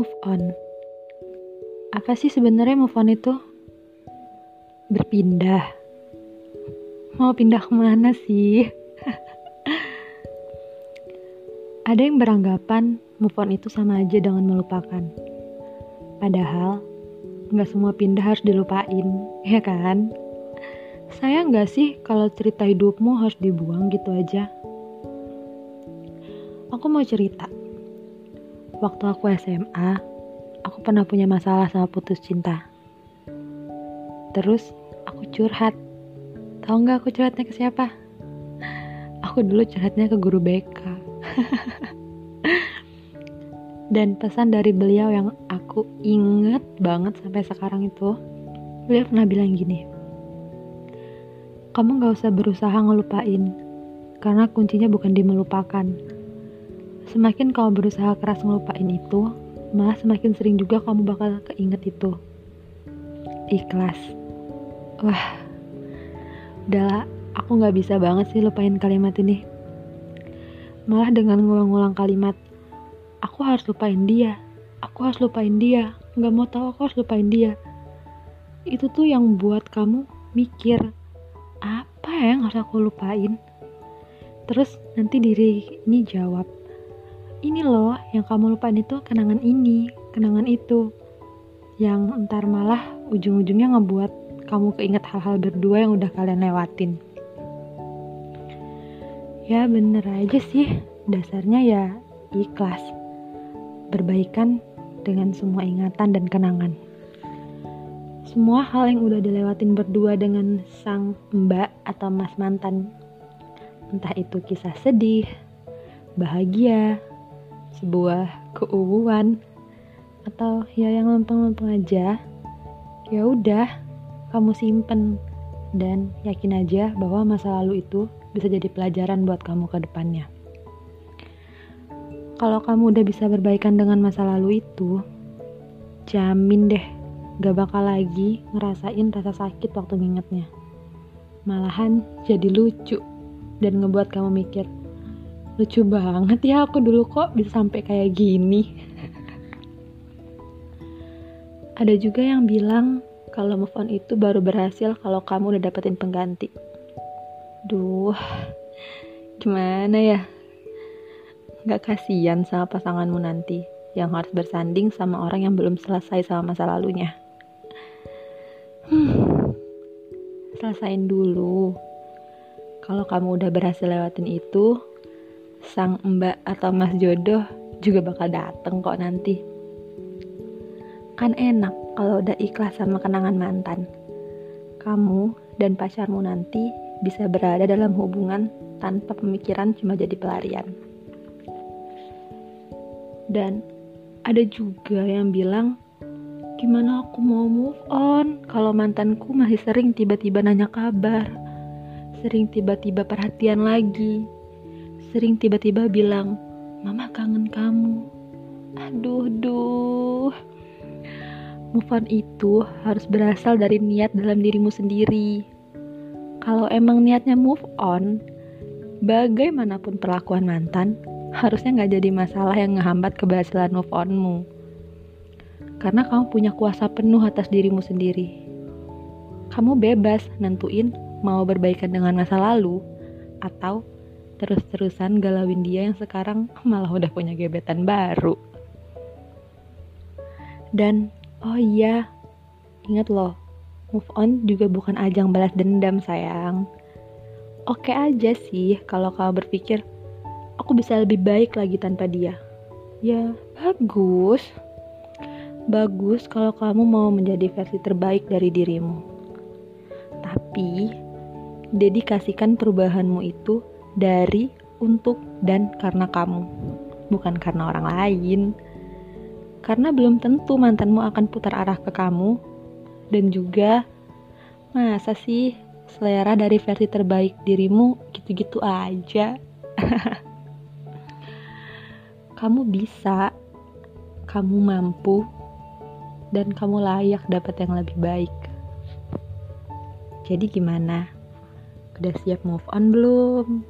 Move on. Apa sih sebenarnya move on itu? Berpindah. Mau pindah ke mana sih? Ada yang beranggapan move on itu sama aja dengan melupakan. Padahal, nggak semua pindah harus dilupain, ya kan? Sayang nggak sih kalau cerita hidupmu harus dibuang gitu aja? Aku mau cerita waktu aku SMA, aku pernah punya masalah sama putus cinta. Terus aku curhat. Tahu nggak aku curhatnya ke siapa? Aku dulu curhatnya ke guru BK. Dan pesan dari beliau yang aku inget banget sampai sekarang itu, beliau pernah bilang gini, kamu gak usah berusaha ngelupain, karena kuncinya bukan di melupakan, Semakin kamu berusaha keras ngelupain itu, malah semakin sering juga kamu bakal keinget itu. Ikhlas. Wah, udahlah, aku gak bisa banget sih lupain kalimat ini. Malah dengan ngulang-ngulang kalimat, aku harus lupain dia, aku harus lupain dia, gak mau tahu aku harus lupain dia. Itu tuh yang buat kamu mikir, apa yang harus aku lupain? Terus nanti diri ini jawab, ini loh yang kamu lupain itu kenangan ini, kenangan itu. Yang entar malah ujung-ujungnya ngebuat kamu keinget hal-hal berdua yang udah kalian lewatin. Ya bener aja sih, dasarnya ya ikhlas. Berbaikan dengan semua ingatan dan kenangan. Semua hal yang udah dilewatin berdua dengan sang mbak atau mas mantan. Entah itu kisah sedih, bahagia, sebuah keuuan atau ya yang lempeng-lempeng aja ya udah kamu simpen. Dan yakin aja bahwa masa lalu itu bisa jadi pelajaran buat kamu ke depannya. Kalau kamu udah bisa berbaikan dengan masa lalu itu jamin deh gak bakal lagi ngerasain rasa sakit waktu ngingetnya. Malahan jadi lucu dan ngebuat kamu mikir lucu banget ya aku dulu kok bisa sampai kayak gini. Ada juga yang bilang kalau move on itu baru berhasil kalau kamu udah dapetin pengganti. Duh gimana ya? Gak kasihan sama pasanganmu nanti yang harus bersanding sama orang yang belum selesai sama masa lalunya. Hmm, selesain dulu. Kalau kamu udah berhasil lewatin itu sang mbak atau mas jodoh juga bakal dateng kok nanti. Kan enak kalau udah ikhlas sama kenangan mantan. Kamu dan pacarmu nanti bisa berada dalam hubungan tanpa pemikiran cuma jadi pelarian. Dan ada juga yang bilang, gimana aku mau move on kalau mantanku masih sering tiba-tiba nanya kabar, sering tiba-tiba perhatian lagi, sering tiba-tiba bilang, Mama kangen kamu. Aduh, duh. Move on itu harus berasal dari niat dalam dirimu sendiri. Kalau emang niatnya move on, bagaimanapun perlakuan mantan, harusnya nggak jadi masalah yang ngehambat keberhasilan move onmu. Karena kamu punya kuasa penuh atas dirimu sendiri. Kamu bebas nentuin mau berbaikan dengan masa lalu atau terus-terusan galauin dia yang sekarang malah udah punya gebetan baru. Dan oh iya, ingat loh, move on juga bukan ajang balas dendam sayang. Oke aja sih kalau kamu berpikir aku bisa lebih baik lagi tanpa dia. Ya, bagus. Bagus kalau kamu mau menjadi versi terbaik dari dirimu. Tapi, dedikasikan perubahanmu itu dari, untuk, dan karena kamu, bukan karena orang lain. Karena belum tentu mantanmu akan putar arah ke kamu, dan juga masa sih selera dari versi terbaik dirimu gitu-gitu aja. kamu bisa, kamu mampu, dan kamu layak dapat yang lebih baik. Jadi gimana? Udah siap move on belum?